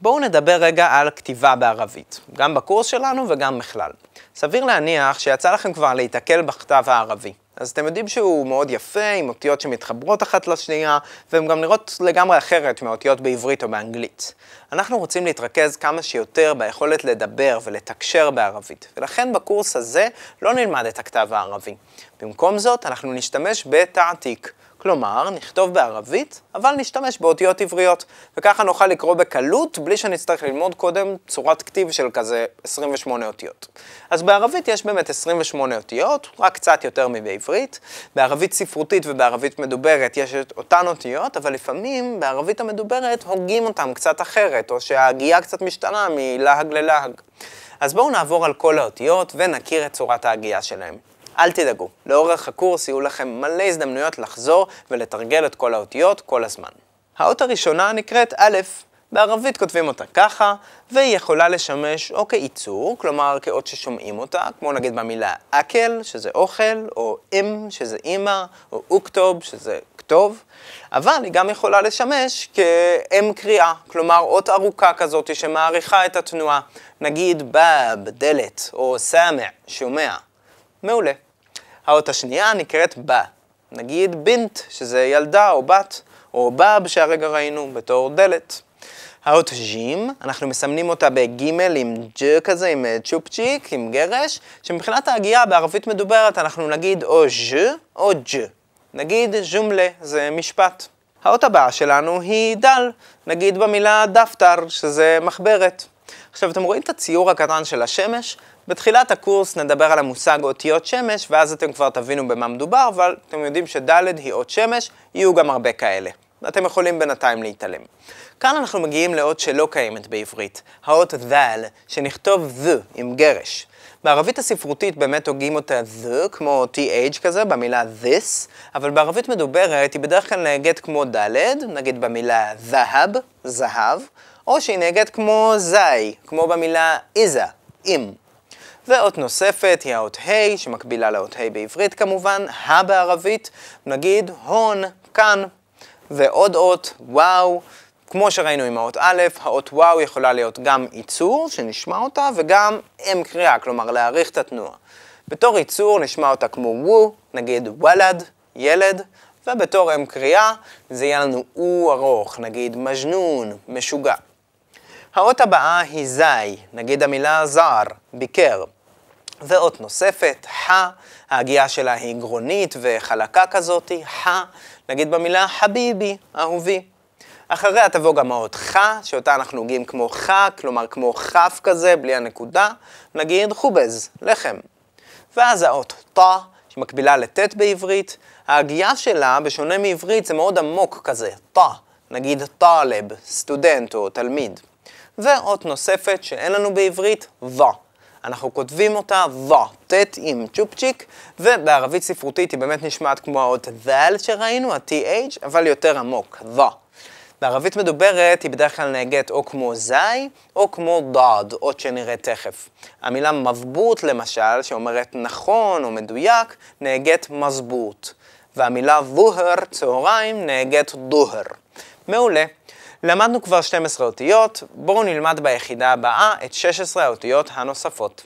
בואו נדבר רגע על כתיבה בערבית, גם בקורס שלנו וגם בכלל. סביר להניח שיצא לכם כבר להיתקל בכתב הערבי. אז אתם יודעים שהוא מאוד יפה, עם אותיות שמתחברות אחת לשנייה, והן גם נראות לגמרי אחרת מאותיות בעברית או באנגלית. אנחנו רוצים להתרכז כמה שיותר ביכולת לדבר ולתקשר בערבית, ולכן בקורס הזה לא נלמד את הכתב הערבי. במקום זאת, אנחנו נשתמש בתעתיק. כלומר, נכתוב בערבית, אבל נשתמש באותיות עבריות, וככה נוכל לקרוא בקלות, בלי שנצטרך ללמוד קודם צורת כתיב של כזה 28 אותיות. אז בערבית יש באמת 28 אותיות, רק קצת יותר מבעברית. בערבית ספרותית ובערבית מדוברת יש את אותן אותיות, אבל לפעמים בערבית המדוברת הוגים אותן קצת אחרת, או שההגייה קצת משתנה מלהג ללהג. אז בואו נעבור על כל האותיות ונכיר את צורת ההגייה שלהן. אל תדאגו, לאורך הקורס יהיו לכם מלא הזדמנויות לחזור ולתרגל את כל האותיות כל הזמן. האות הראשונה נקראת א', בערבית כותבים אותה ככה, והיא יכולה לשמש או כעיצור, כלומר כאות ששומעים אותה, כמו נגיד במילה אקל, שזה אוכל, או אם, שזה אימא, או אוקטוב, שזה כתוב, אבל היא גם יכולה לשמש כאם קריאה, כלומר אות ארוכה כזאת שמעריכה את התנועה, נגיד באב, דלת, או סמע, שומע. מעולה. האות השנייה נקראת בה. נגיד בינט, שזה ילדה או בת, או באב שהרגע ראינו בתור דלת. האות ז'ים, אנחנו מסמנים אותה בגימל עם ג' כזה, עם אה, צ'ופצ'יק, עם גרש, שמבחינת ההגייה בערבית מדוברת אנחנו נגיד או ז' או ג'. נגיד ז'ומלה, זה משפט. האות הבאה שלנו היא דל, נגיד במילה דפתר, שזה מחברת. עכשיו, אתם רואים את הציור הקטן של השמש? בתחילת הקורס נדבר על המושג אותיות שמש, ואז אתם כבר תבינו במה מדובר, אבל אתם יודעים שד' היא אות שמש, יהיו גם הרבה כאלה. אתם יכולים בינתיים להתעלם. כאן אנחנו מגיעים לאות שלא קיימת בעברית, האות דל, שנכתוב th עם גרש. בערבית הספרותית באמת הוגים אותה th, כמו th כזה, במילה this, אבל בערבית מדוברת היא בדרך כלל נהגת כמו ד', נגיד במילה זהב, זהב, או שהיא נהגת כמו זי, כמו במילה איזה, אם. ואות נוספת היא האות ה', שמקבילה לאות ה' בעברית כמובן, ה' בערבית, נגיד הון, כאן. ועוד אות, וואו, כמו שראינו עם האות א', האות וואו יכולה להיות גם ייצור, שנשמע אותה, וגם אם קריאה, כלומר להעריך את התנועה. בתור ייצור נשמע אותה כמו וו, נגיד וולד, ילד, ובתור אם קריאה זה יהיה לנו או ארוך, נגיד מז'נון, משוגע. האות הבאה היא זי, נגיד המילה זר, ביקר. ואות נוספת, ח, ההגייה שלה היא גרונית וחלקה כזאת, ח, נגיד במילה חביבי, אהובי. אחריה תבוא גם האות ח, שאותה אנחנו הוגים כמו ח, כלומר כמו כף כזה, בלי הנקודה, נגיד חובז, לחם. ואז האות ט, שמקבילה לט בעברית, ההגייה שלה, בשונה מעברית, זה מאוד עמוק כזה, ט, נגיד טלב, סטודנט או תלמיד. ואות נוספת שאין לנו בעברית, ו. אנחנו כותבים אותה ו, ט' עם צ'ופצ'יק, ובערבית ספרותית היא באמת נשמעת כמו האות זל שראינו, ה-th, אבל יותר עמוק, ו. בערבית מדוברת היא בדרך כלל נהגת או כמו זי, או כמו דוד, אות שנראה תכף. המילה מזבוט למשל, שאומרת נכון או מדויק, נהגת מזבוט. והמילה זוהר, צהריים, נהגת דוהר. מעולה. למדנו כבר 12 אותיות, בואו נלמד ביחידה הבאה את 16 האותיות הנוספות.